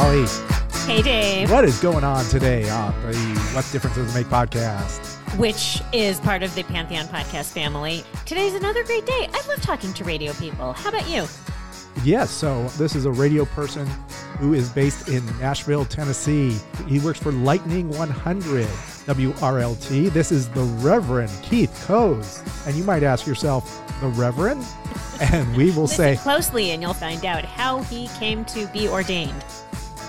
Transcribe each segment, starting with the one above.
Hey, Holly. Hey, Dave. What is going on today on the What Difference Does It Make podcast? Which is part of the Pantheon podcast family. Today's another great day. I love talking to radio people. How about you? Yes, so this is a radio person who is based in Nashville, Tennessee. He works for Lightning 100 WRLT. This is the Reverend Keith Coes. And you might ask yourself, the Reverend? And we will say closely and you'll find out how he came to be ordained.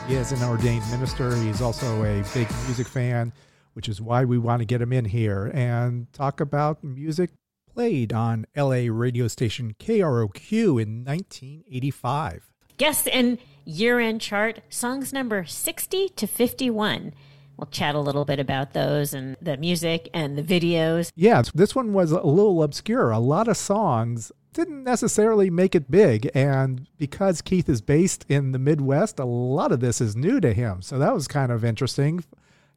He is an ordained minister. He's also a big music fan, which is why we want to get him in here and talk about music played on LA radio station KROQ in 1985. Guest and year end chart songs number 60 to 51. We'll chat a little bit about those and the music and the videos. Yeah, this one was a little obscure. A lot of songs didn't necessarily make it big. And because Keith is based in the Midwest, a lot of this is new to him. So that was kind of interesting.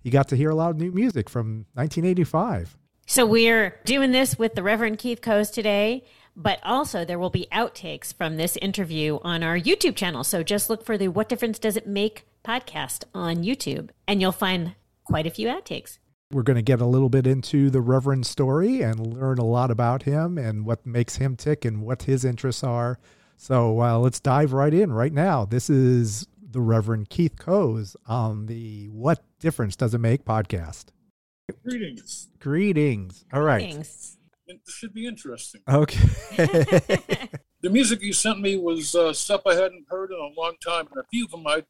You got to hear a lot of new music from 1985. So we're doing this with the Reverend Keith Coes today, but also there will be outtakes from this interview on our YouTube channel. So just look for the What Difference Does It Make podcast on YouTube, and you'll find quite a few outtakes. We're going to get a little bit into the Reverend story and learn a lot about him and what makes him tick and what his interests are. So uh, let's dive right in right now. This is the Reverend Keith Coes on the What Difference Does It Make podcast. Greetings. Greetings. All right. Thanks. It should be interesting. Okay. The music you sent me was uh, stuff I hadn't heard in a long time, and a few of them I'd,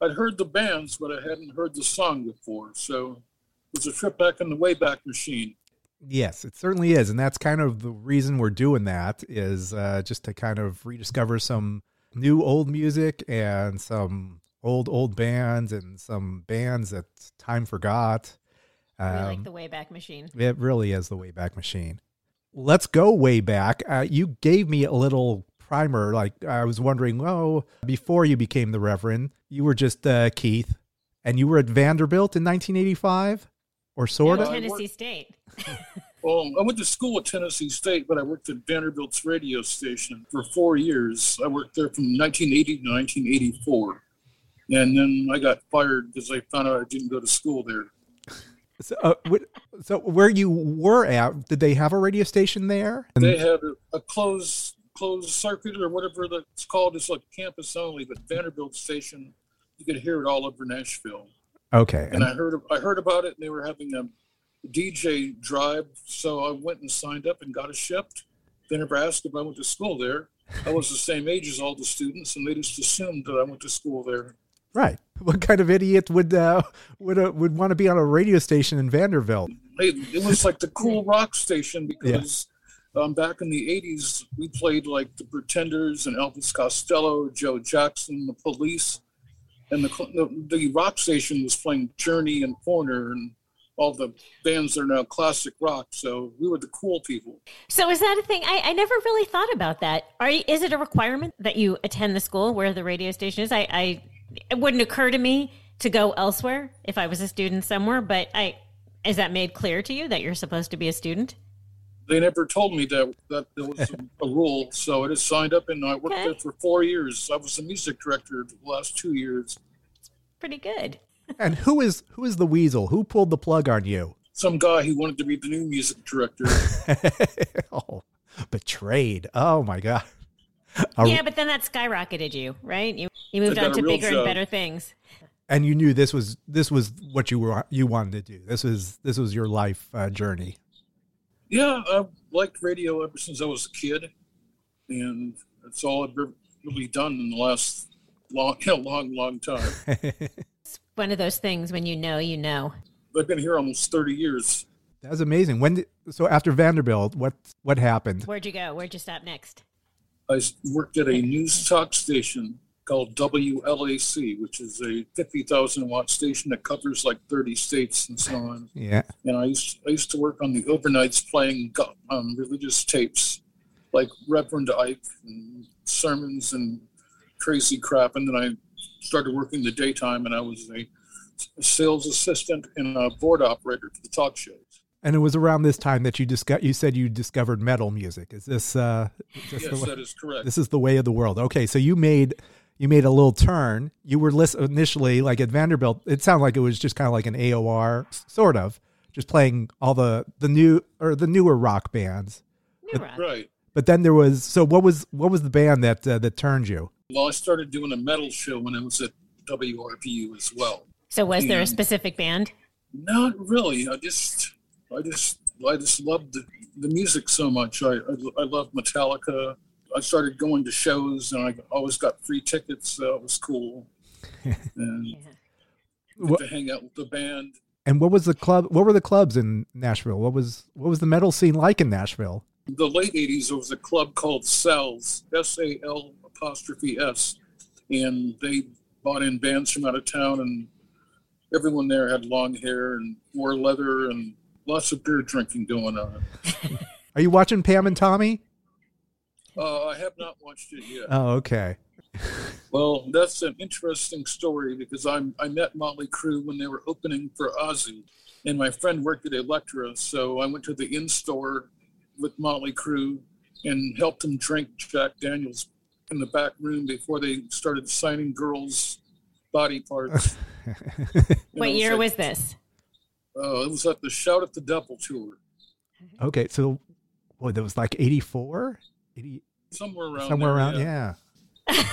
I'd heard the bands, but I hadn't heard the song before. So it was a trip back in the Wayback Machine. yes, it certainly is. And that's kind of the reason we're doing that is uh, just to kind of rediscover some new old music and some old, old bands and some bands that time forgot. we Um, like the Wayback Machine. It really is the Wayback Machine. Let's go way back. Uh, you gave me a little primer. Like I was wondering, oh, before you became the Reverend, you were just uh, Keith, and you were at Vanderbilt in 1985, or sort of. Tennessee worked- State. Well, I went to school at Tennessee State, but I worked at Vanderbilt's radio station for four years. I worked there from 1980 to 1984. And then I got fired because I found out I didn't go to school there. So, uh, so where you were at, did they have a radio station there? They had a, a closed closed circuit or whatever that's called. It's like campus only, but Vanderbilt Station, you could hear it all over Nashville. Okay. And I heard I heard about it, and they were having a DJ drive, so I went and signed up and got it shipped. They never asked if I went to school there. I was the same age as all the students, and they just assumed that I went to school there. Right. What kind of idiot would uh, would uh, would want to be on a radio station in Vanderbilt? Hey, it was like the cool rock station because um, back in the 80s, we played like the Pretenders and Elvis Costello, Joe Jackson, the police. And the, the, the rock station was playing Journey and Foreigner and all the bands that are now classic rock. So we were the cool people. So is that a thing? I, I never really thought about that. Are is it a requirement that you attend the school where the radio station is? I, I it wouldn't occur to me to go elsewhere if I was a student somewhere, but I is that made clear to you that you're supposed to be a student? They never told me that that there was a, a rule. So I just signed up and I worked Okay. there for four years. I was the music director the last two years. Pretty good. And who is who is the weasel? Who pulled the plug on you? Some guy who wanted to be the new music director. oh, betrayed. Oh my god. A- yeah, but then that skyrocketed you, right? You you moved on to a real bigger and better things. and you knew this was this was what you were you wanted to do. This was this was your life uh, journey. Yeah, I've liked radio ever since I was a kid, and that's all I've re- really done in the last long, long, long time. It's one of those things when you know, you know. I've been here almost thirty years. That's amazing. When did, so after Vanderbilt, what what happened? Where'd you go? Where'd you stop next? I worked at a news talk station called WLAC, which is a fifty thousand watt station that covers like thirty states and so on. Yeah. And I used I used to work on the overnights playing um, religious tapes, like Reverend Ike and sermons and crazy crap. And then I started working the daytime, and I was a, a sales assistant and a board operator for the talk shows. And it was around this time that you disco- you said you discovered metal music. Is this uh is this, Yes, that is correct. this is the way of the world? Okay, so you made you made a little turn. You were list- initially like at Vanderbilt. It sounded like it was just kind of like an AOR, sort of, just playing all the the new or the newer rock bands. New rock. Right. But then there was so what was what was the band that uh, that turned you? Well, I started doing a metal show when I was at WRVU as well. So was there a specific band? Not really. I just, I just, I just loved the, the music so much. I, I, I love Metallica. I started going to shows, and I always got free tickets. So it was cool, and Yeah. What, to hang out with the band. and what was the club? What were the clubs in Nashville? What was what was the metal scene like in Nashville? The late '80s, there was a club called Sal's, S A L apostrophe S, and they brought in bands from out of town, and everyone there had long hair and wore leather, and lots of beer drinking going on. Are you watching Pam and Tommy? Uh, I have not watched it yet. Oh, okay. Well, that's an interesting story because I'm I met Motley Crue when they were opening for Ozzy, and my friend worked at Elektra, so I went to the in store with Motley Crue and helped them drink Jack Daniels in the back room before they started signing girls' body parts. What know, year so- was this? Oh, it was at the Shout at the Devil tour, Okay, so boy, that was like 84? 80, somewhere around somewhere there, around, yeah. yeah.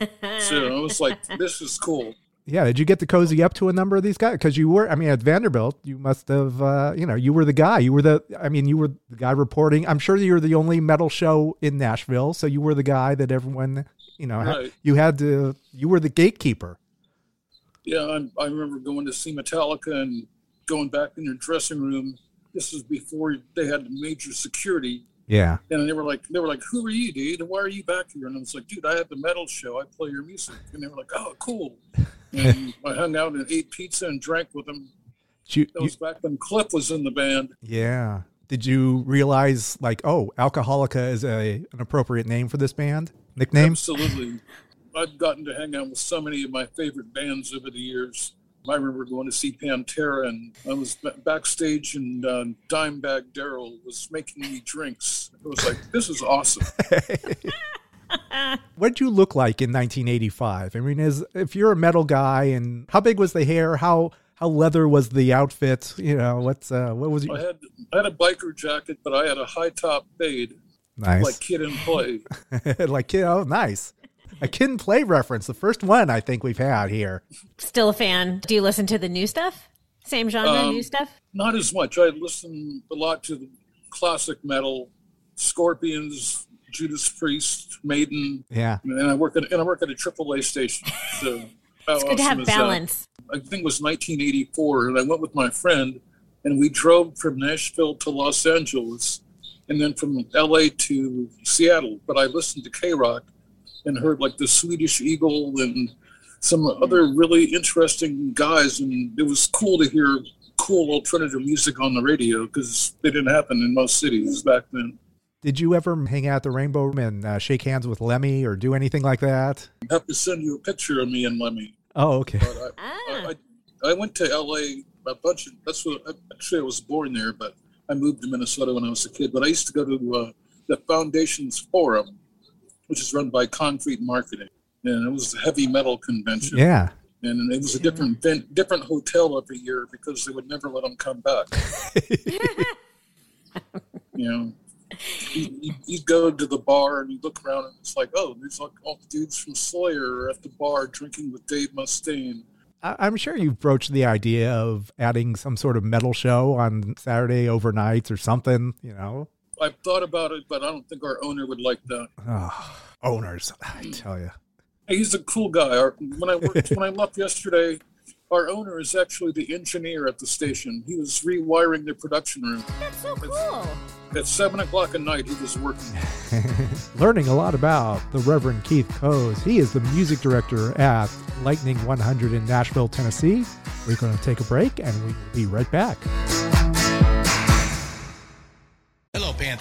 So I was like, "This is cool." Yeah, did you get to cozy up to a number of these guys? Because you were, I mean, at Vanderbilt, you must have, uh, you know, you were the guy. You were the, I mean, you were the guy reporting. I'm sure you were the only metal show in Nashville, so you were the guy that everyone, you know, ha- Right. you had to, you were the gatekeeper. Yeah, I, I remember going to see Metallica and going back in their dressing room. This was before they had major security, Yeah. and they were like, they were like, "Who are you, dude? Why are you back here?" And I was like, "Dude, I have the metal show. I play your music." And they were like, "Oh, cool." And I hung out and ate pizza and drank with them. You, That you- was back when Cliff was in the band. yeah. Did you realize, like, oh, Alcoholica is a an appropriate name for this band? Nickname? Absolutely. I've gotten to hang out with so many of my favorite bands over the years. I remember going to see Pantera, and I was ba- backstage, and uh, Dimebag Darrell was making me drinks. It was like, this is awesome. What did you look like in 1985? I mean, is if you're a metal guy, and how big was the hair? How how leather was the outfit? You know, what's uh, what was I had I had a biker jacket, but I had a high top fade, Nice, like Kid 'n Play. like kid. Oh, nice. A kid and play reference, the first one I think we've had here. Still a fan. Do you listen to the new stuff? Same genre, Um, new stuff? Not as much. I listen a lot to the classic metal, Scorpions, Judas Priest, Maiden, Yeah, and I work at and I work at a AAA station. So It's good to have is that? balance. I think it was 1984, and I went with my friend, and we drove from Nashville to Los Angeles, and then from LA to Seattle. But I listened to K Rock and heard like the Swedish Egil and some other really interesting guys, and it was cool to hear cool alternative music on the radio because they didn't happen in most cities back then. Did you ever hang out at the Rainbow Room and uh, shake hands with Lemmy or do anything like that? I have to send you a picture of me and Lemmy. Oh, okay. But I, Ah. I, I went to LA a bunch of, that's what, actually I was born there, but I moved to Minnesota when I was a kid. But I used to go to uh, the Foundations Forum, which is run by Concrete Marketing. And it was a heavy metal convention. Yeah. And it was a different vent, different hotel every year because they would never let them come back. you know, you, you, go to the bar and you look around and it's like, oh, there's like all the dudes from Slayer are at the bar drinking with Dave Mustaine. I'm sure you've broached the idea of adding some sort of metal show on Saturday overnights or something, you know? I've thought about it, but I don't think our owner would like that. Oh, owners, I hmm. tell you. He's a cool guy. Our, when I worked, when I left yesterday, our owner is actually the engineer at the station. He was rewiring the production room. That's so cool. At seven o'clock at night, he was working. Learning a lot about the Reverend Keith Coes. He is the music director at Lightning 100 in Nashville, Tennessee. We're going to take a break and we will be right back.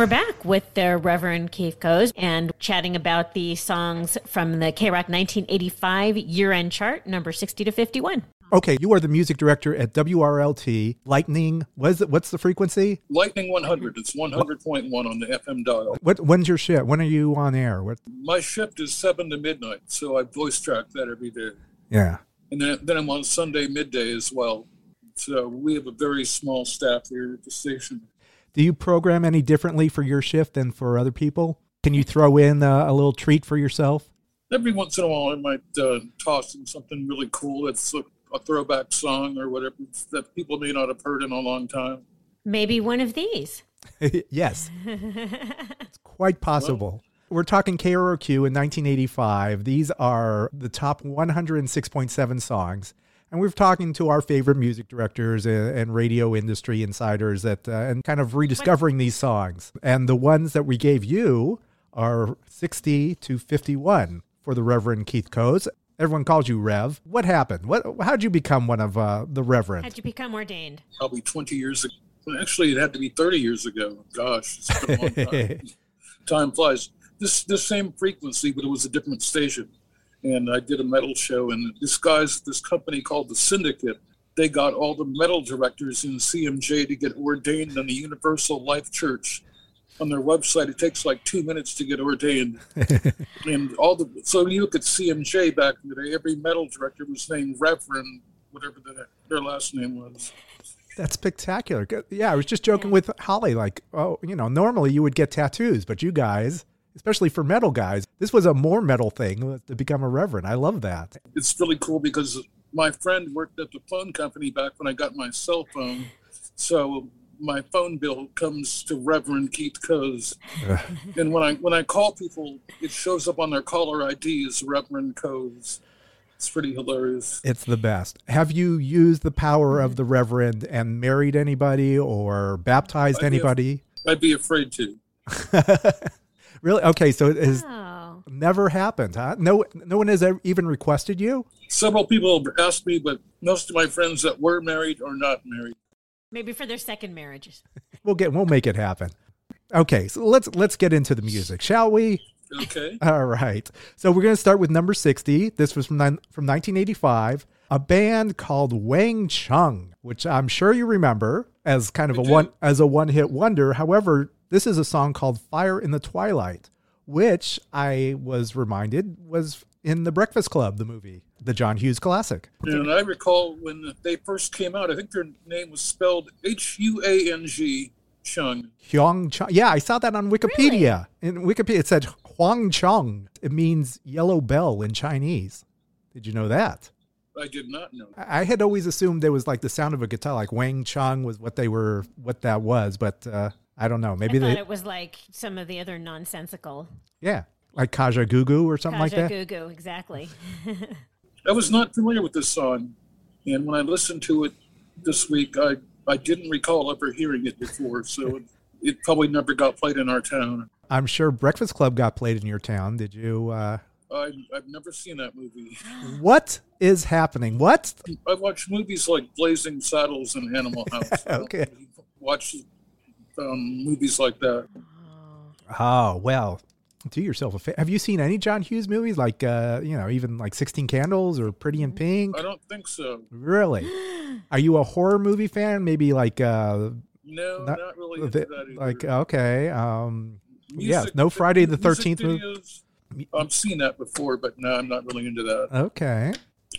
We're back with the Reverend Keith Coes and chatting about the songs from the K Rock 1985 year end chart, number 60 to 51. Okay, you are the music director at WRLT Lightning. What is it? What's the frequency? Lightning 100. It's 100.1 on the FM dial. What? When's your shift? When are you on air? What? My shift is 7 to midnight, so I voice track that every day. Yeah. And then, then I'm on Sunday midday as well. So we have a very small staff here at the station. Do you program any differently for your shift than for other people? Can you throw in uh, a little treat for yourself? Every once in a while, I might uh, toss in something really cool that's a, a throwback song or whatever that people may not have heard in a long time. Maybe one of these. yes. it's quite possible. We're talking KROQ in 1985. These are the top 106.7 songs. And we're talking to our favorite music directors and, and radio industry insiders that uh, and kind of rediscovering these songs. And the ones that we gave you are 60 to 51 for the Reverend Keith Coes. Everyone calls you Rev. What happened? What? How'd you become one of uh, the Reverend? How'd you become ordained? Probably 20 years ago. Actually, it had to be 30 years ago. Gosh, it's been a long time. time flies. This this same frequency, but it was a different station and I did a metal show. And this guy's this company called the Syndicate. They got all the metal directors in CMJ to get ordained in the Universal Life Church. On their website, it takes like two minutes to get ordained. and all the so you look at CMJ back in the day, every metal director was named Reverend, whatever the, their last name was. That's spectacular. Yeah, I was just joking with Holly, like, oh, you know, normally you would get tattoos, but you guys especially for metal guys. This was a more metal thing to become a reverend. I love that. It's really cool because my friend worked at the phone company back when I got my cell phone. So my phone bill comes to Reverend Keith Coes. and when I when I call people, it shows up on their caller ID as Reverend Coes. It's pretty hilarious. It's the best. Have you used the power of the Reverend and married anybody or baptized I'd anybody? Be, I'd be afraid to. Really? Okay, so it has oh. never happened, huh? No, no one has ever even requested you. Several people have asked me, but most of my friends that were married are not married. Maybe for their second marriages. we'll get. We'll make it happen. Okay, so let's let's get into the music, shall we? Okay. All right. So we're going to start with number sixty. This was from from 1985. A band called Wang Chung, which I'm sure you remember as kind of I a do. one as a one hit wonder. However, this is a song called Fire in the Twilight, which I was reminded was in The Breakfast Club, the movie, the John Hughes classic. And I recall when they first came out, I think their name was spelled H U A N G Chung. Huang Chung. Yeah, I saw that on Wikipedia. Really? In Wikipedia, it said Huang Chung. It means yellow bell in Chinese. Did you know that? I did not know. I had always assumed there was like the sound of a guitar, like Wang Chung was what they were, what that was, but uh, I don't know. Maybe I they, it was like some of the other nonsensical. Yeah, like Kajagoogoo or something Kaja like that. Kajagoogoo, exactly. I was not familiar with this song. And when I listened to it this week, I, I didn't recall ever hearing it before. So it, it probably never got played in our town. I'm sure Breakfast Club got played in your town. Did you? Uh... I, I've never seen that movie. What is happening? What? I watch movies like Blazing Saddles and Animal House. okay. Watch um, movies like that. Oh well, do yourself a favor. Have you seen any John Hughes movies, like uh, you know, even like Sixteen Candles or Pretty in Pink? I don't think so. Really? Are you a horror movie fan? Maybe like uh, no, not, not really. The, like okay, um, music, yeah, no Friday the Thirteenth movie. I've seen that before, but no, I'm not really into that. Okay.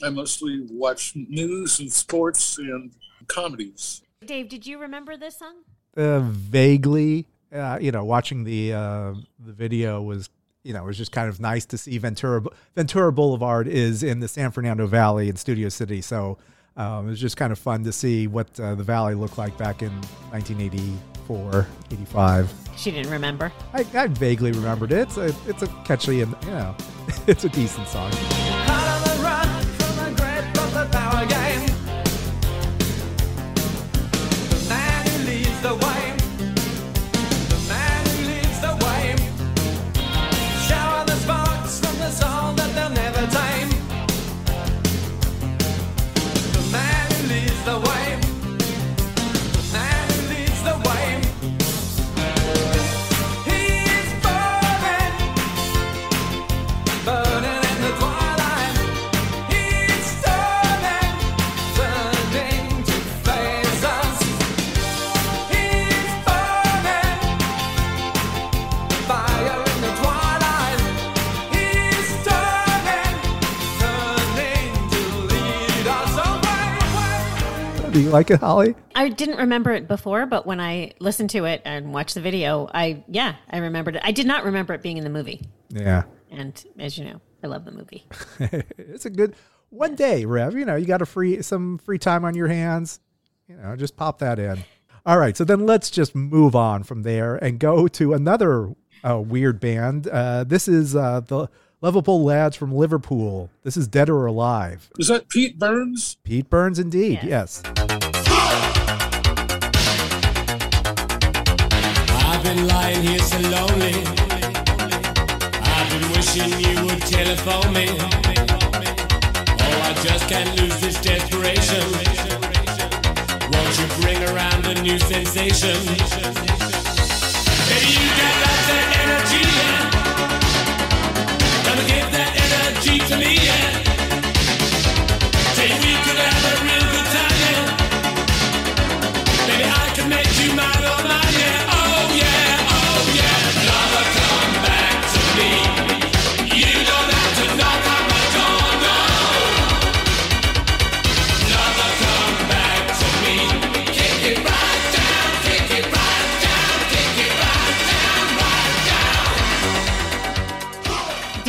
I mostly watch news and sports and comedies. Dave, did you remember this song? Uh, vaguely. Uh, you know, watching the uh, the video was you know it was just kind of nice to see Ventura Ventura Boulevard is in the San Fernando Valley in Studio City, so um, it was just kind of fun to see what uh, the valley looked like back in 1984, 85. She didn't remember. I, I vaguely remembered it. It's a, it's a catchy and, you know, it's a decent song. Do you like it, Holly? I didn't remember it before, but when I listened to it and watched the video, I yeah, I remembered it. I did not remember it being in the movie. Yeah. And as you know, I love the movie. it's a good one day, Rev. You know, you got a free some free time on your hands. You know, just pop that in. All right, so then let's just move on from there and go to another uh, weird band. Uh, this is uh, the Lovable lads from Liverpool. This is Dead or Alive. Is that Pete Burns? Pete Burns, indeed. Yes. I've been lying here so lonely. I've been wishing you would telephone me. Oh, I just can't lose this desperation. Won't you bring around a new sensation?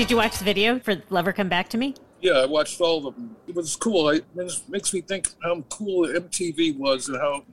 Did you watch the video for Lover Come Back to Me? Yeah, I watched all of them. It was cool. I, it makes me think how cool MTV was and how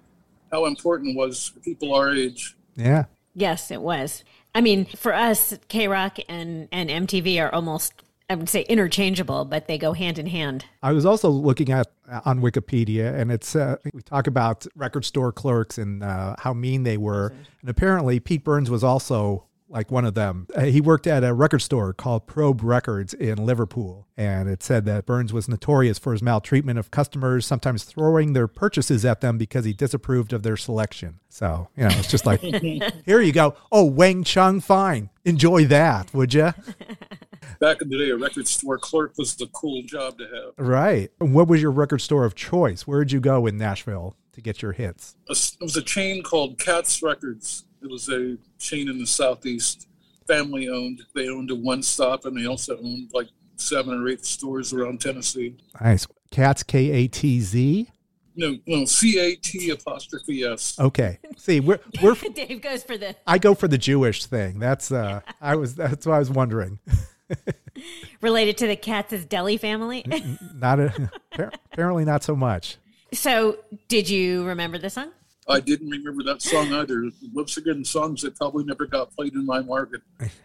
how important was people our age. Yeah. Yes, it was. I mean, for us, K Rock and, and MTV are almost, I would say, interchangeable, but they go hand in hand. I was also looking at uh, on Wikipedia, and it's uh, we talk about record store clerks and uh, how mean they were, and apparently Pete Burns was also like one of them. Uh, he worked at a record store called Probe Records in Liverpool, and it said that Burns was notorious for his maltreatment of customers, sometimes throwing their purchases at them because he disapproved of their selection. So, you know, it's just like, here you go. Oh, Wang Chung, fine. Enjoy that, would you? Back in the day, a record store clerk was the cool job to have. Right. What was your record store of choice? Where did you go in Nashville to get your hits? It was a chain called Cat's Records it was a chain in the southeast, family owned. They owned a one stop, and they also owned like seven or eight stores around Tennessee. Nice. Katz K A T Z. No, no, C A T apostrophe S. Okay. See, we're we're Dave goes for the. I go for the Jewish thing. That's uh, I was that's what I was wondering. Related to the Katz's Deli family. not a, apparently not so much. So, did you remember the song? I didn't remember that song either. Once again, songs that probably never got played in my market.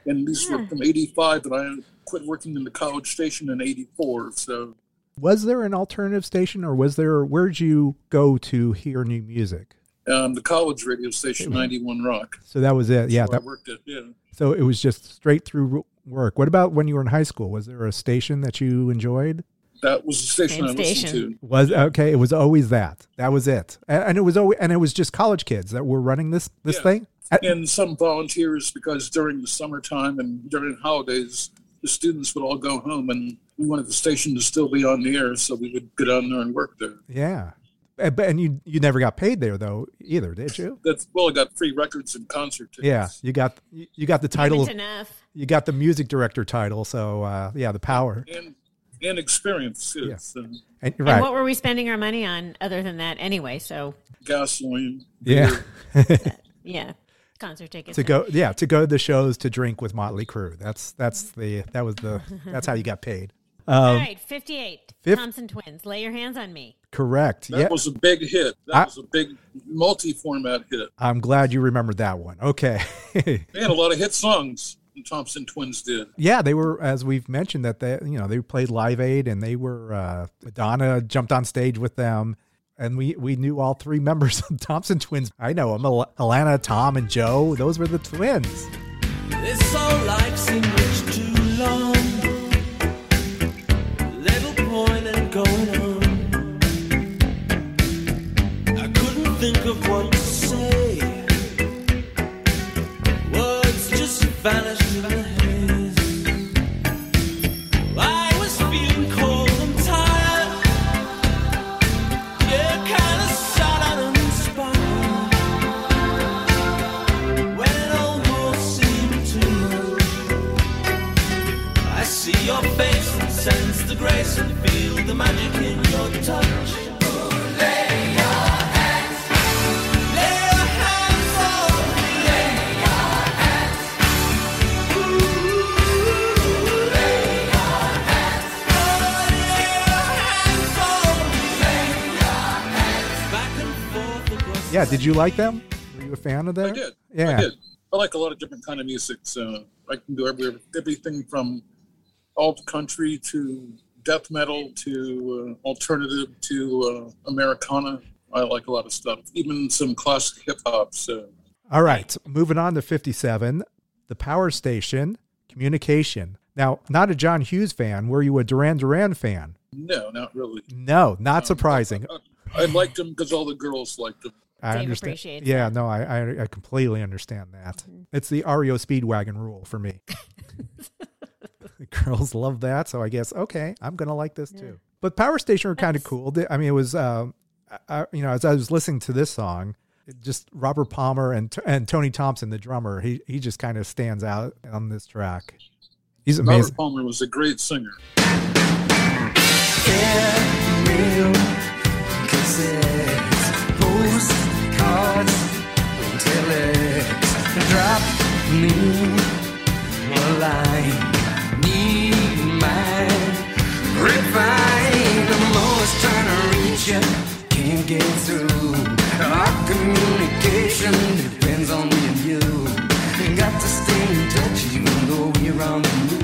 And these were from 85, and I quit working in the college station in 84. So Was there an alternative station, or was there? Where'd you go to hear new music? Um, the college radio station, 91 Rock. So that was it. Yeah. That's That, I worked at. Yeah. so it was just straight through work. What about when you were in high school? Was there a station that you enjoyed? That was the station Same I listened station. to. Was okay. It was always that. That was it, and, and it was always, and it was just college kids that were running this this Yeah. thing. And some volunteers because during the summertime and during holidays, the students would all go home and we wanted the station to still be on the air. So we would get on there and work there. Yeah, and, but- and you you never got paid there though either, did you? That's well, I got free records and concert tickets. Yeah, you got you you got the title. Isn't enough. You got the music director title. So uh, yeah, the power. And and experience. Yeah. And, And right. what were we spending our money on other than that anyway? So gasoline. yeah. yeah, concert tickets. to go yeah to go to the shows to drink with Motley Crue. That's that's the that was the that's how you got paid. All Um, right, fifty-eight. fif- Thompson twins. Lay your hands on me. correct. That Yeah, was a big hit. That I- was a big multi-format hit. I'm glad you remembered that one. Okay. They had a lot of hit songs. The Thompson Twins did. yeah, they were as we've mentioned that they you know they played Live Aid and they were uh, Madonna jumped on stage with them. And we, we knew all three members of Thompson twins. I know them, Al- Alannah, Tom, and Joe. Those were the twins. This whole life seemed much too long. Little point in going on. I couldn't think of what to say. Vanished Yeah, did you like them? Were you a fan of them? I did. Yeah. I did. I like a lot of different kind of music. So I can do every, everything from alt country to death metal to uh, alternative to uh, Americana. I like a lot of stuff, even some classic hip hop. So All right, moving on to 57, the power station, communication. Now, not a John Hughes fan. Were you a Duran Duran fan? no, not really. No, not surprising. I liked them because all the girls liked them. I Dave understand. appreciates Yeah, that. no, I, I I completely understand that. It's the REO Speedwagon rule for me. girls love that, so I guess okay, I'm gonna like this too. But Power Station were kind of cool. I mean, it was um, I- I, you know, as I was listening to this song, it just Robert Palmer and and Tony Thompson, the drummer, he he just kind of stands out on this track. He's amazing. Robert. Palmer was a great singer. Airmail, cassettes, postcards, telex. Drop me a line. Need my Grapevine. I'm always trying to reach you. Can't get through. Our communication depends on me and you. Got to stay in touch even though we're on the move.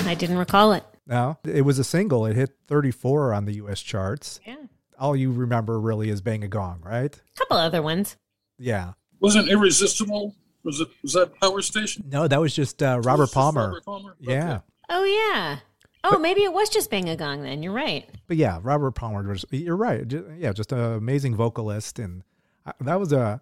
So. I didn't recall it. No, it was a single. It hit 34 on the U.S. charts. Yeah, All you remember really is "Bang a Gong," right? a couple other ones. Yeah. Wasn't Irresistible? Was it? Was that Power Station? No, that was just uh, Robert this Palmer. Robert Palmer? Yeah. Okay. Oh yeah. Oh, maybe it was just Bang a Gong then. You're right. But yeah, Robert Palmer was. You're right. ju- Yeah, just an amazing vocalist, and I, that was a.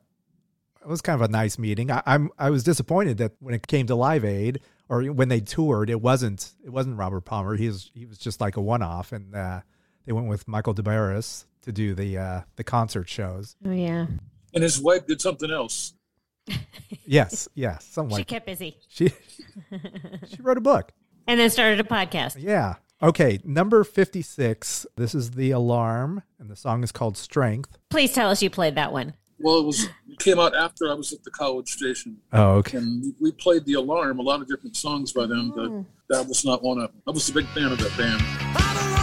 It was kind of a nice meeting. I, I'm. I was disappointed that when it came to Live Aid or when they toured, it wasn't. It wasn't Robert Palmer. He was. He was just like a one-off, and uh, they went with Michael Des Barres to do the uh, the concert shows. Oh yeah. And his wife did something else. Yes, yes, something She like kept busy she. she wrote a book. and then started a podcast. Yeah. Okay, number fifty-six. This is the alarm, and the song is called "Strength." Please tell us you played that one. Well, it was it came out after I was at the college station, Oh, okay. and we- we played the alarm, a lot of different songs by them, but mm. that was not one of them. I was a big fan of that band.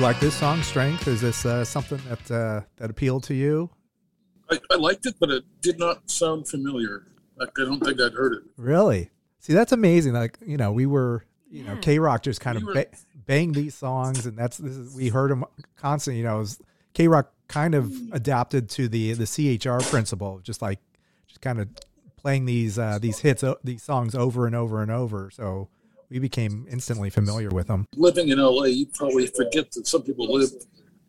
You, like this song, "Strength"? Is this uh, something that uh, that appealed to you? I, I liked it, but it did not sound familiar. Like, I don't think I'd heard it. Really? See, that's amazing. Like you know, we were you know, K Rock just kind We of were- ba- banged these songs, and that's this is, we heard them constantly. You know, K Rock kind of adapted to the the CHR principle, just like just kind of playing these uh, these hits, these songs over and over and over. So we became instantly familiar with them. Living in LA, you probably forget that some people live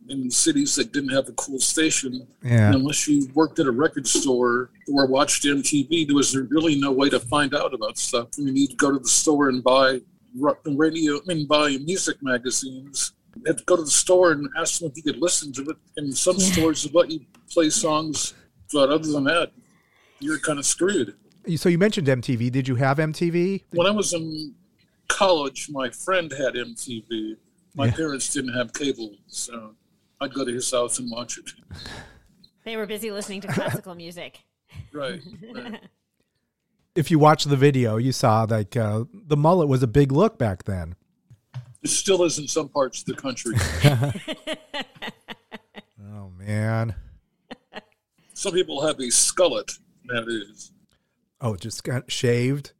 in cities that didn't have a cool station. Yeah. Unless you worked at a record store or watched MTV, there was really no way to find out about stuff. You need to go to the store and buy ro- radio, I mean, buy music magazines. You had to go to the store and ask them if you could listen to it. And some stores would let you play songs, but other than that, you're kind of screwed. So you mentioned MTV. Did you have MTV? When I was in college, my friend had MTV. My Yeah. parents didn't have cable, so I'd go to his house and watch it. They were busy listening to classical music. Right. right. If you watch the video, you saw like uh, the mullet was a big look back then. It still is in some parts of the country. Oh man. Some people have a skullet. That is. Oh, just got shaved,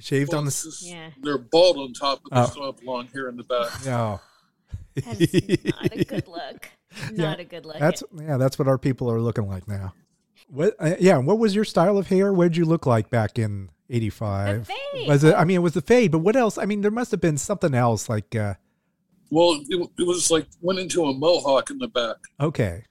shaved on the. Well, s- Yeah. They're bald on top, but they Oh. still have long hair in the back. No. That is not a good look. Not a good look. That's yeah. That's what our people are looking like now. What? Uh, yeah. What was your style of hair? What did you look like back in '85? Fade. Was it? I mean, it was the fade. But what else? I mean, there must have been something else. Like, uh, Well, it, it was like went into a mohawk in the back, okay,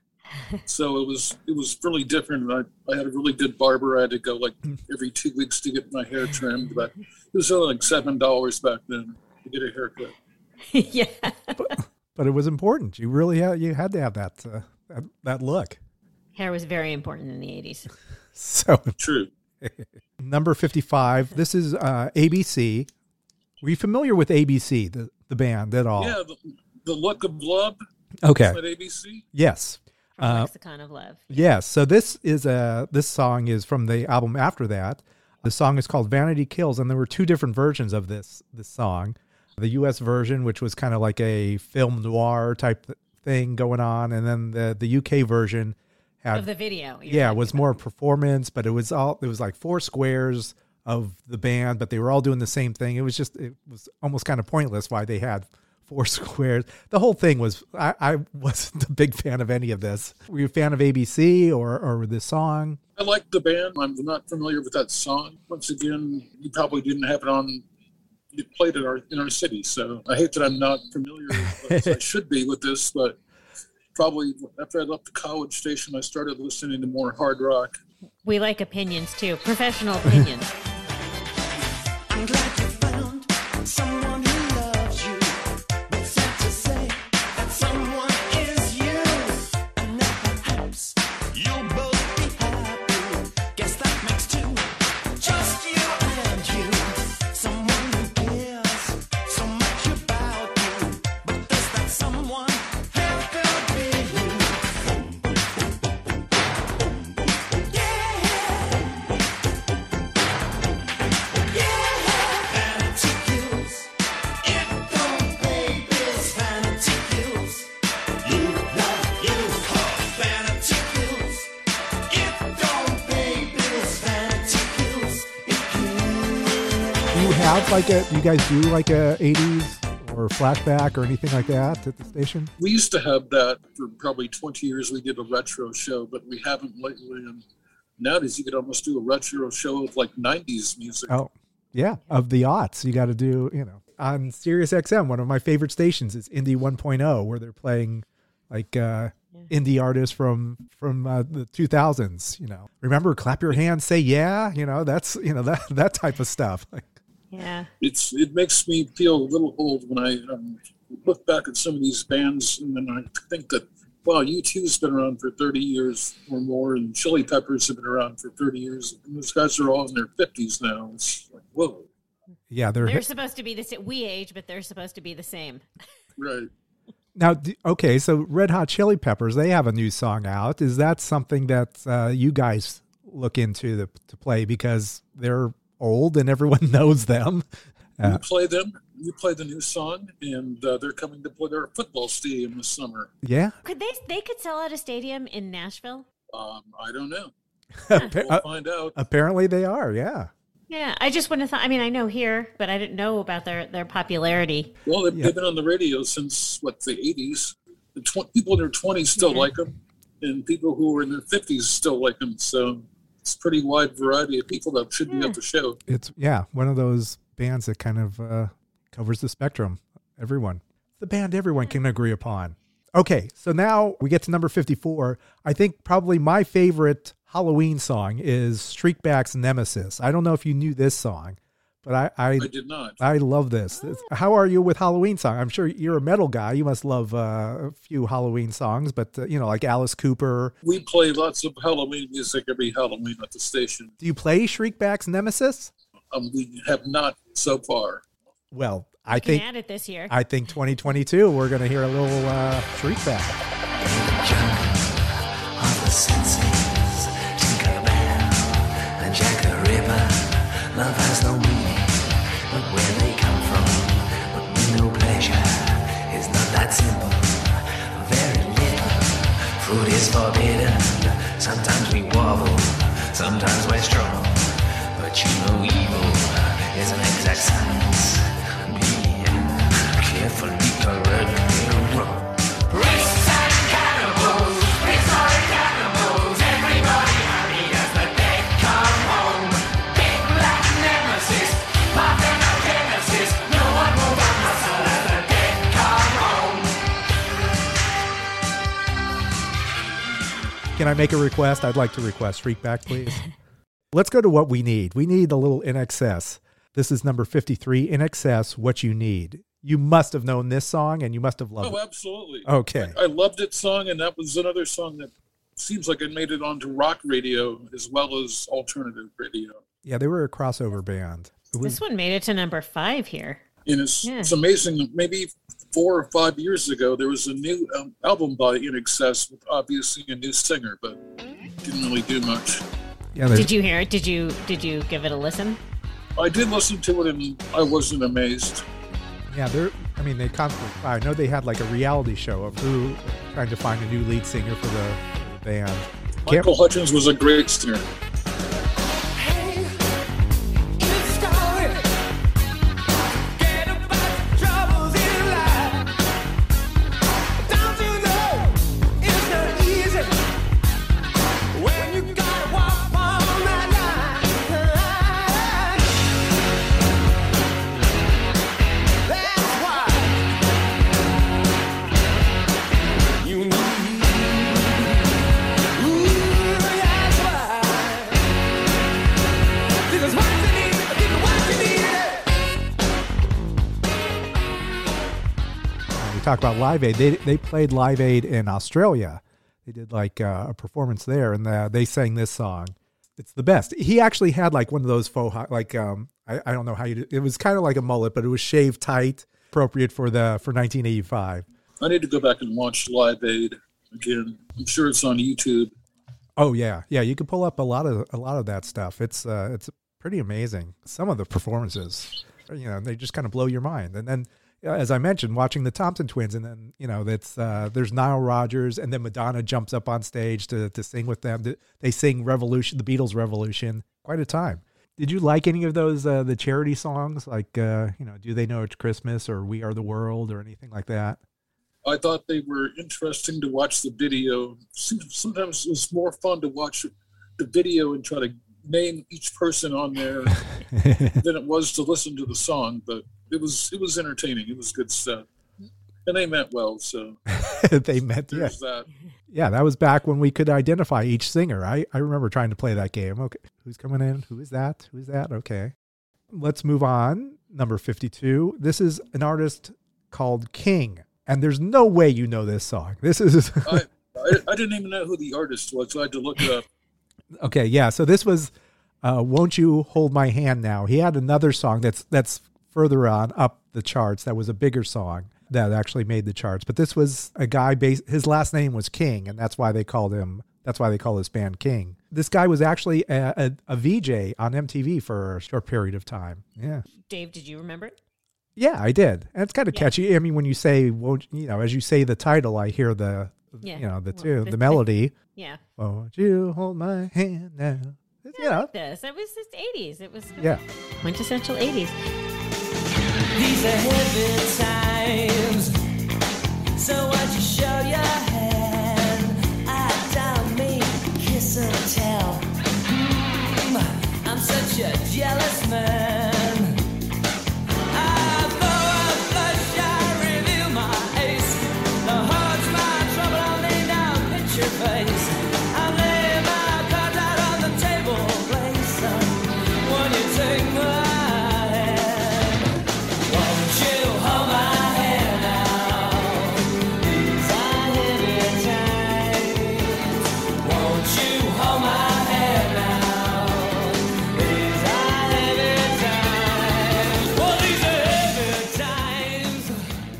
so it was it was really different. I, I had a really good barber. I had to go like every two weeks to get my hair trimmed, but it was only like seven dollars back then to get a haircut. yeah. but it was important. You really had you had to have that uh, that, that look. Hair was very important in the 80s. So True. number fifty-five. This is uh, ABC. Were you familiar with ABC, the the band at all? Yeah, the, the look of love Okay. at ABC. Yes. Uh, Lexicon of Love. Yes. So this is a this song is from the album after that. The song is called Vanity Kills, and there were two different versions of this this song. The U.S. version, which was kind of like a film noir type thing going on, and then the the UK version had Of the video. yeah, it was about. more performance, but it was all it was like four squares of the band, but they were all doing the same thing. It was just it was almost kind of pointless why they had four squares. The whole thing was I, I wasn't a big fan of any of this. Were you a fan of ABC or or this song? I like the band. I'm not familiar with that song. Once again, you probably didn't have it on. You played it in our, in our city, so I hate that I'm not familiar. as I should be with this, but probably after I left the college station, I started listening to more hard rock. We like opinions too, professional opinions. Like a? You guys do like a '80s or flashback or anything like that at the station? We used to have that for probably 20 years. We did a retro show, but we haven't lately. And nowadays, you could almost do a retro show of like 90s music. Oh, yeah, of the aughts. You got to do, you know, on Sirius XM. One of my favorite stations is Indie 1.0, where they're playing like uh, indie artists from from uh, the 2000s. You know, remember, clap your hands, say yeah. You know, that's you know that that type of stuff. Like, Yeah. It's It makes me feel a little old when I um, look back at some of these bands and then I think that, wow, U2's been around for 30 years or more, and Chili Peppers have been around for 30 years. And those guys are all in their 50s now. It's like, whoa. yeah, they're, They're supposed to be the same. We age, but they're supposed to be the same. Right. Now, okay, so Red Hot Chili Peppers, they have a new song out. Is that something that uh, you guys look into the, to play because they're old and everyone knows them? you Uh, play them. You play the new song, and uh, they're coming to play their football stadium this summer. yeah, Could they? They could sell out a stadium in Nashville. Um, I don't know. We'll uh, find out. apparently they are. Yeah, Yeah, I just wouldn't have thought. I mean, I know here, but I didn't know about their their popularity. Well, they've, Yeah. they've been on the radio since what the '80s. The tw- people in their 20s still Yeah. like them, and people who are in their 50s still like them. So it's a pretty wide variety of people that should be Yeah. at the show. it's yeah one of those bands that kind of uh, covers the spectrum. Everyone, the band everyone can agree upon. Okay, so now we get to number fifty-four. I think probably my favorite Halloween song is Shriekback's Nemesis. I don't know if you knew this song, but I I, I did not. I love this. It's- How are you with Halloween song? I'm sure you're a metal guy. You must love uh, a few Halloween songs, but uh, you know, like Alice Cooper. We play lots of Halloween music every Halloween at the station. Do you play Shriekback's Nemesis? Um, we have not so far. Well, I Can think add it this year. I think 2022 we're going to hear a little uh, Shriekback. Pleasure is not that simple. Very little food is forbidden. Sometimes we wobble, sometimes we're strong. But you know evil is an exact science. Be carefully correct Can I make a request? I'd like to request Shriekback, please. Let's go to what we need. We need a little INXS. This is number 53 INXS what you need. You must have known this song and you must have loved Oh, it. absolutely. Okay. I loved it song, and that was another song that seems like it made it onto rock radio as well as alternative radio. Yeah, they were a crossover band. Was this one made it to number five here. And it's, Yeah. it's amazing. Maybe four or five years ago, there was a new um, album by INXS with obviously a new singer, but didn't really do much. yeah, they- Did you hear it? Did you did you give it a listen? I did listen to it, and I wasn't amazed. yeah, they're I mean, they constantly try. I know they had like a reality show of who trying to find a new lead singer for the, for the band. Can't- Michael Hutchence was a great singer. Talk about Live Aid. They they played Live Aid in Australia. They did like uh, a performance there, and uh, they sang this song. It's the best. He actually had like one of those faux like um I, I don't know how you do, it was kind of like a mullet, but it was shaved tight, appropriate for the for 1985. I need to go back and watch Live Aid again. I'm sure it's on YouTube. Oh yeah, yeah. You can pull up a lot of a lot of that stuff. It's uh, it's pretty amazing. Some of the performances, you know, they just kind of blow your mind. And then, as I mentioned, watching the Thompson Twins, and then you know, that's uh, there's Nile Rodgers, and then Madonna jumps up on stage to to sing with them. They sing Revolution, the Beatles Revolution. Quite a time. Did you like any of those uh, the charity songs like uh, you know Do They Know It's Christmas or We Are the World or anything like that? I thought they were interesting to watch the video. Sometimes it was more fun to watch the video and try to name each person on there than it was to listen to the song. But it was it was entertaining. It was good stuff, and they meant well. So they meant yeah. that. Yeah, that was back when we could identify each singer. I, I remember trying to play that game. Okay, who's coming in? Who is that? Who's that? Okay. Let's move on. Number 52. This is an artist called King. And there's no way you know this song. This is. I, I, I didn't even know who the artist was, so I had to look it up. okay, yeah. So this was uh, "Won't You Hold My Hand Now." He had another song that's that's further on up the charts. That was a bigger song that actually made the charts. But this was a guy based. His last name was King, and that's why they called him. That's why they call this band King. This guy was actually a, a, a VJ on MTV for a short period of time. Yeah. Dave, did you remember it? Yeah, I did. And it's kind of yeah. catchy. I mean, when you say, won't you know, as you say the title, I hear the, yeah. you know, the well, tune, the, the, melody. Yeah. Won't you hold my hand now? Yeah, like this. It was just 80s. It was yeah. quintessential 80s. These are heavy times. So why'd you show your hand? I don't mean kiss and tell. Mm, I'm such a jealous man.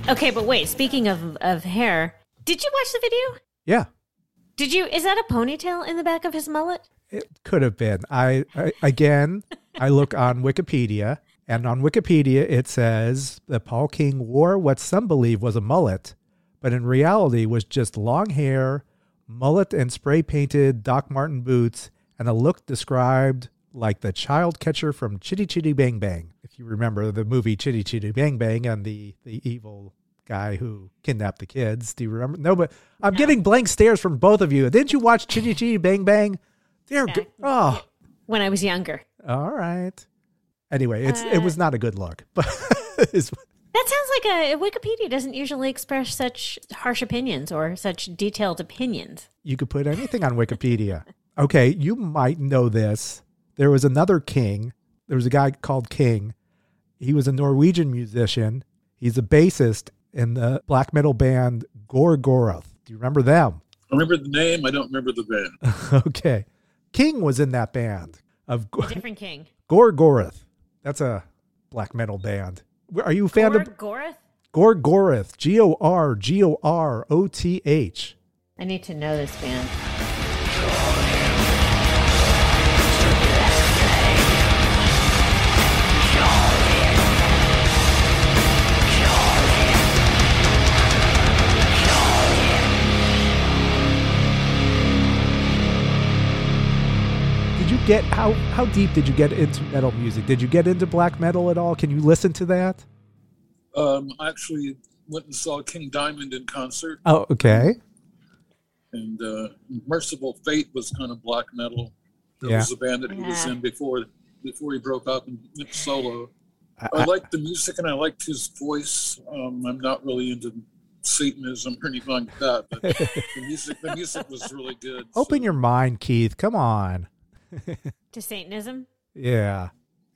Okay, but wait. Speaking of of hair, did you watch the video? Yeah. Did you? Is that a ponytail in the back of his mullet? It could have been. I, I again, I look on Wikipedia, and on Wikipedia it says that Paul King wore what some believe was a mullet, but in reality was just long hair, mullet, and spray painted Doc Marten boots, and a look described like the child catcher from Chitty Chitty Bang Bang. If you remember the movie Chitty Chitty Bang Bang and the the evil guy who kidnapped the kids. Do you remember? No, but I'm no. getting blank stares from both of you. Didn't you watch Chitty Chitty Bang Bang? They're yeah. Oh, when I was younger. All right. Anyway, it's uh, it was not a good look, but that sounds like a Wikipedia doesn't usually express such harsh opinions or such detailed opinions. You could put anything on Wikipedia. okay, you might know this. There was another king. There was a guy called King. He was a Norwegian musician. He's a bassist in the black metal band Gorgoroth. Do you remember them? I remember the name. I don't remember the band. okay. King was in that band of a different King. Gorgoroth. That's a black metal band. Are you a fan Gor- of Gorgoroth? Gorgoroth? G O R G O R O T H. I need to know this band. Get how how deep did you get into metal music? Did you get into black metal at all? Can you listen to that? Um, I actually went and saw King Diamond in concert. Oh, okay. And uh, Mercyful Fate was kind of black metal. That yeah. was the band that he was in before before he broke up and went solo. I, I, I like the music and I liked his voice. Um, I'm not really into Satanism or anything like that, but the music the music was really good. Open so. your mind, Keith. Come on. to Satanism? Yeah.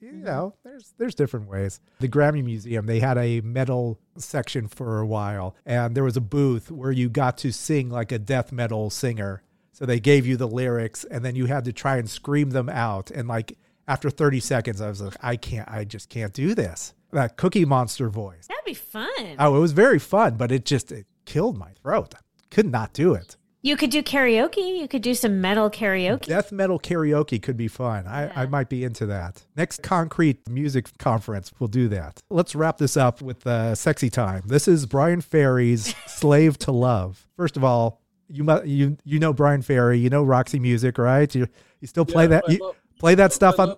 You mm-hmm. know, there's there's different ways. The Grammy Museum, they had a metal section for a while, and there was a booth where you got to sing like a death metal singer. So they gave you the lyrics, and then you had to try and scream them out. And like after 30 seconds, I was like, I can't, I just can't do this. That Cookie Monster voice. That'd be fun. Oh, it was very fun, but it just it killed my throat. I could not do it. You could do karaoke. You could do some metal karaoke. Death metal karaoke could be fun. I, yeah. I might be into that. Next concrete music conference, we'll do that. Let's wrap this up with uh, sexy time. This is Bryan Ferry's "Slave to Love." First of all, you you you know Brian Ferry. You know Roxy Music, right? You you still play yeah, that? You, play that stuff on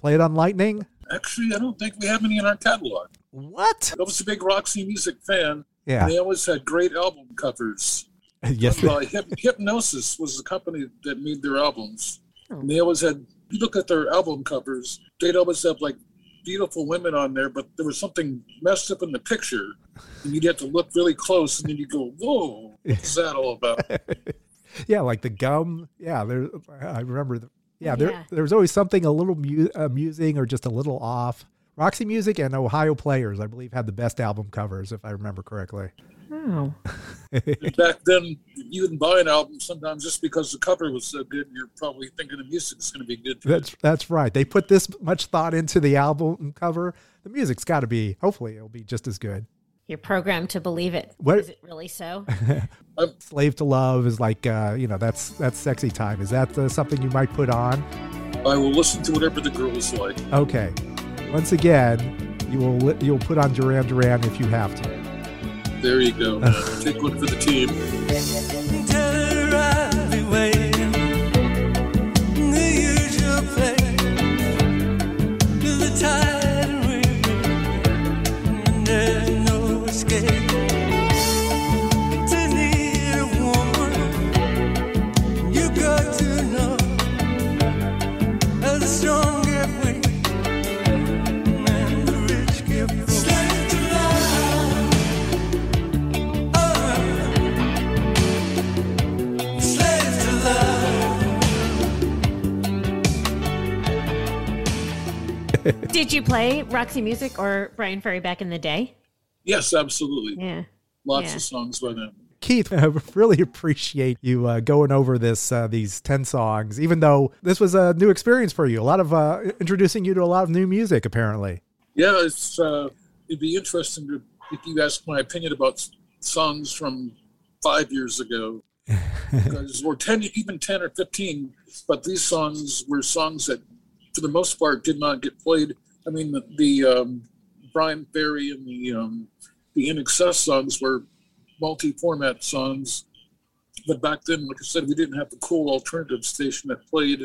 Play it on Lightning. Actually, I don't think we have any in our catalog. What? I was a big Roxy Music fan. Yeah. They always had great album covers. yes. Uh, Hyp- Hipgnosis was the company that made their albums. And they always had, you look at their album covers, they'd always have like beautiful women on there, but there was something messed up in the picture. And you'd have to look really close and then you go, whoa, what's that all about? yeah, like the gum. Yeah, there. I remember. The, yeah, there. Yeah. There was always something a little mu- amusing or just a little off. Roxy Music and Ohio Players, I believe, had the best album covers, if I remember correctly. Oh. And back then, you would buy an album sometimes just because the cover was so good and you're probably thinking the music's going to be good. That's that's right. They put this much thought into the album cover. The music's got to be. Hopefully, it'll be just as good. You're programmed to believe it. What- Is it really so? Slave to Love is like, uh, you know, that's that's sexy time. Is that uh, something you might put on? I will listen to whatever the girl is like. Okay. Once again, you will you'll put on Duran Duran if you have to. There you go. Take one for the team. Tell her I'll be waiting. The usual place. To the tide ring. And there's no escape. Did you play Roxy Music or Bryan Ferry back in the day? Yes, absolutely. Yeah. Lots Yeah. of songs by them. Keith, I really appreciate you uh, going over this uh, these ten songs. Even though this was a new experience for you, a lot of uh, introducing you to a lot of new music. Apparently, Yeah, it's uh, it'd be interesting to if you ask my opinion about songs from five years ago, because or ten, even ten or fifteen. But these songs were songs that, for the most part, did not get played. I mean, the, the um, Bryan Ferry and the um, the INXS songs were multi-format songs. But back then, like I said, we didn't have the cool alternative station that played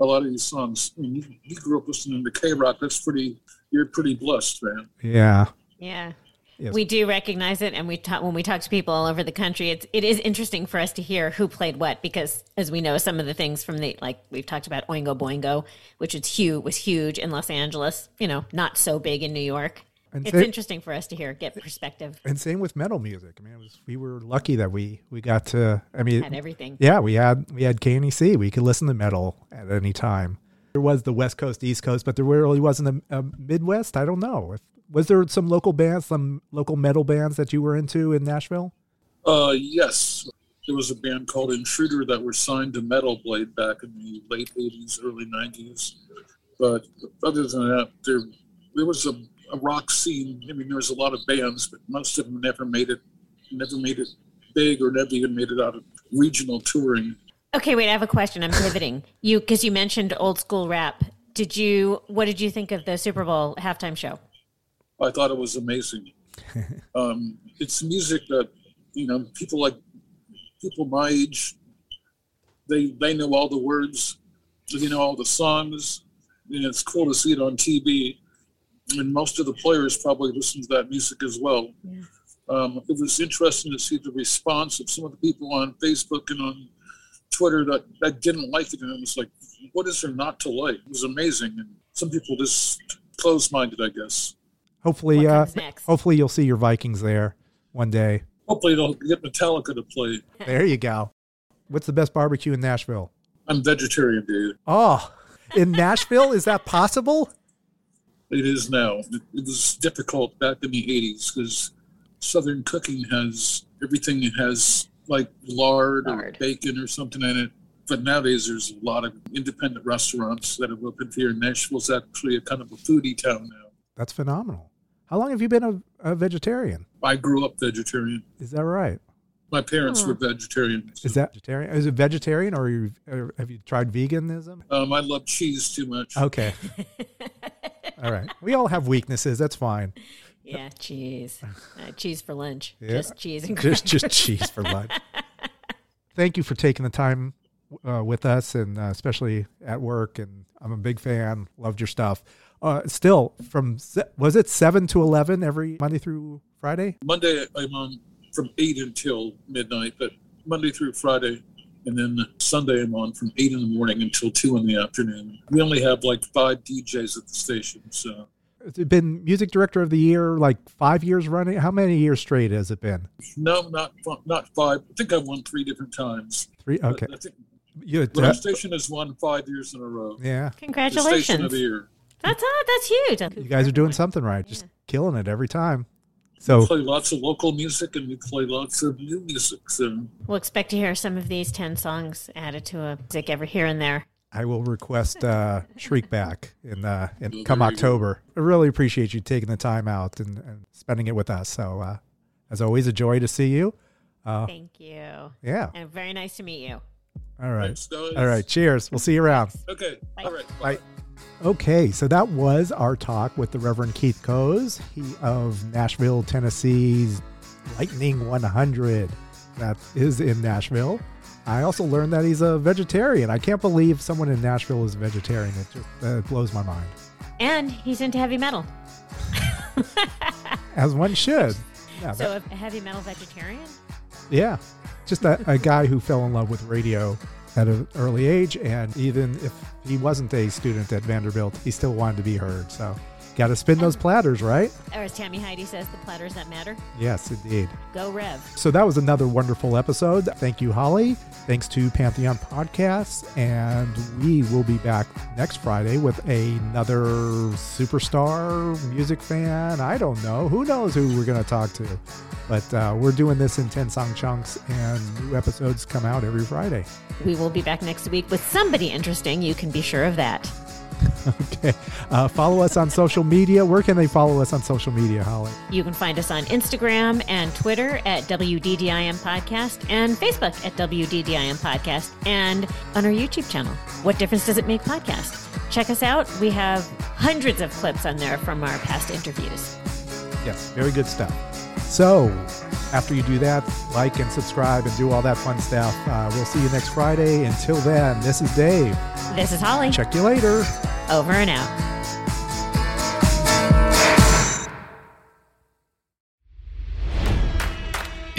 a lot of these songs. I mean, you, you grew up listening to K Rock. That's pretty. You're pretty blessed, man. yeah, Yeah. Yes. We do recognize it, and we talk when we talk to people all over the country. It's it is interesting for us to hear who played what because, as we know, some of the things from the like we've talked about Oingo Boingo, which was huge was huge in Los Angeles. You know, not so big in New York. And it's say- interesting for us to hear, get perspective, and same with metal music. I mean, it was, we were lucky that we we got to. I mean, and everything. yeah, we had we had KNAC. We could listen to metal at any time. There was the West Coast, East Coast, but there really wasn't a, a Midwest. I don't know. If, was there some local bands, some local metal bands that you were into in Nashville? Uh, yes, there was a band called Intruder that were signed to Metal Blade back in the late '80s, early '90s. But other than that, there there was a, a rock scene. I mean, there was a lot of bands, but most of them never made it, never made it big, or never even made it out of regional touring. Okay, wait. I have a question. I'm pivoting. You because you mentioned old school rap. Did you? What did you think of the Super Bowl halftime show? I thought it was amazing. um, it's music that you know people like people my age. They they know all the words, they know all the songs, and it's cool to see it on TV. And most of the players probably listen to that music as well. Um, it was interesting to see the response of some of the people on Facebook and on Twitter that, that didn't like it, and it was like, what is there not to like? It was amazing, and some people just closed-minded, I guess. Hopefully, uh, next? hopefully you'll see your Vikings there one day. Hopefully, they'll get Metallica to play. There you go. What's the best barbecue in Nashville? I'm vegetarian, dude. Oh, in Nashville, is that possible? It is now. It, it was difficult back in the 80s because Southern cooking has everything it has like lard, or bacon or something in it. But nowadays, there's a lot of independent restaurants that have opened here. Nashville's actually a kind of a foodie town now. That's phenomenal. How long have you been a, a vegetarian? I grew up vegetarian. Is that right? My parents Oh. were vegetarians. Is that vegetarian? Is it vegetarian, or, you, or have you tried veganism? Um, I love cheese too much. Okay. all right. We all have weaknesses. That's fine. Yeah, cheese. Uh, cheese for lunch. Yeah. Just cheese and Just just cheese for lunch. Thank you for taking the time uh, with us, and uh, especially at work. And I'm a big fan. Loved your stuff. Uh, still, from se- was it seven to eleven every Monday through Friday? Monday I'm on from eight until midnight, but Monday through Friday, and then Sunday I'm on from eight in the morning until two in the afternoon. We only have like five DJs at the station, so Has it been music director of the year like five years running? How many years straight has it been? no, not not five. I think I've won three different times. Three. Okay. I think You, the radio station has won five years in a row. yeah. The station Congratulations. of the year. That's uh, that's huge. You guys are doing something right. Just killing it every time. So We play lots of local music and we play lots of new music. So We'll expect to hear some of these 10 songs added to a music every here and there. I will request uh, Shriek back in, uh, in come there you go. October. I really appreciate you taking the time out and, and spending it with us. So uh, as always, a joy to see you. Uh, Thank you. yeah. And very nice to meet you. All right. Thanks, All right. Cheers. We'll see you around. Okay. Bye. All right. Bye. Okay, so that was our talk with the Reverend Keith Coes, he of Nashville, Tennessee's Lightning 100. That is in Nashville. I also learned that he's a vegetarian. I can't believe someone in Nashville is a vegetarian. It just uh, blows my mind. And he's into heavy metal. As one should. Yeah, So a heavy metal vegetarian? Yeah, just a, a guy who fell in love with radio at an early age, and even if he wasn't a student at Vanderbilt, he still wanted to be heard. So, got to spin those platters, right? Or as Tammy Heidi says, the platters that matter. Yes, indeed. Go Rev. So that was another wonderful episode. Thank you, Holly. Thanks to Pantheon Podcasts, and we will be back next Friday with another superstar music fan. I don't know. Who knows who we're going to talk to? But uh, we're doing this in 10 song chunks, and new episodes come out every Friday. We will be back next week with somebody interesting. You can be sure of that. Okay. Uh, follow us on social media. Where can they follow us on social media, Holly? You can find us on Instagram and Twitter at WDDIM Podcast and Facebook at WDDIM Podcast and on our YouTube channel. What difference does it make podcast? Check us out. We have hundreds of clips on there from our past interviews. Yes, very good stuff. So, after you do that, like and subscribe and do all that fun stuff. Uh, we'll see you next Friday. Until then, this is Dave. This is Holly. Check you later. Over and out.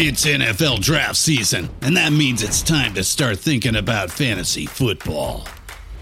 It's NFL draft season, and that means it's time to start thinking about fantasy football.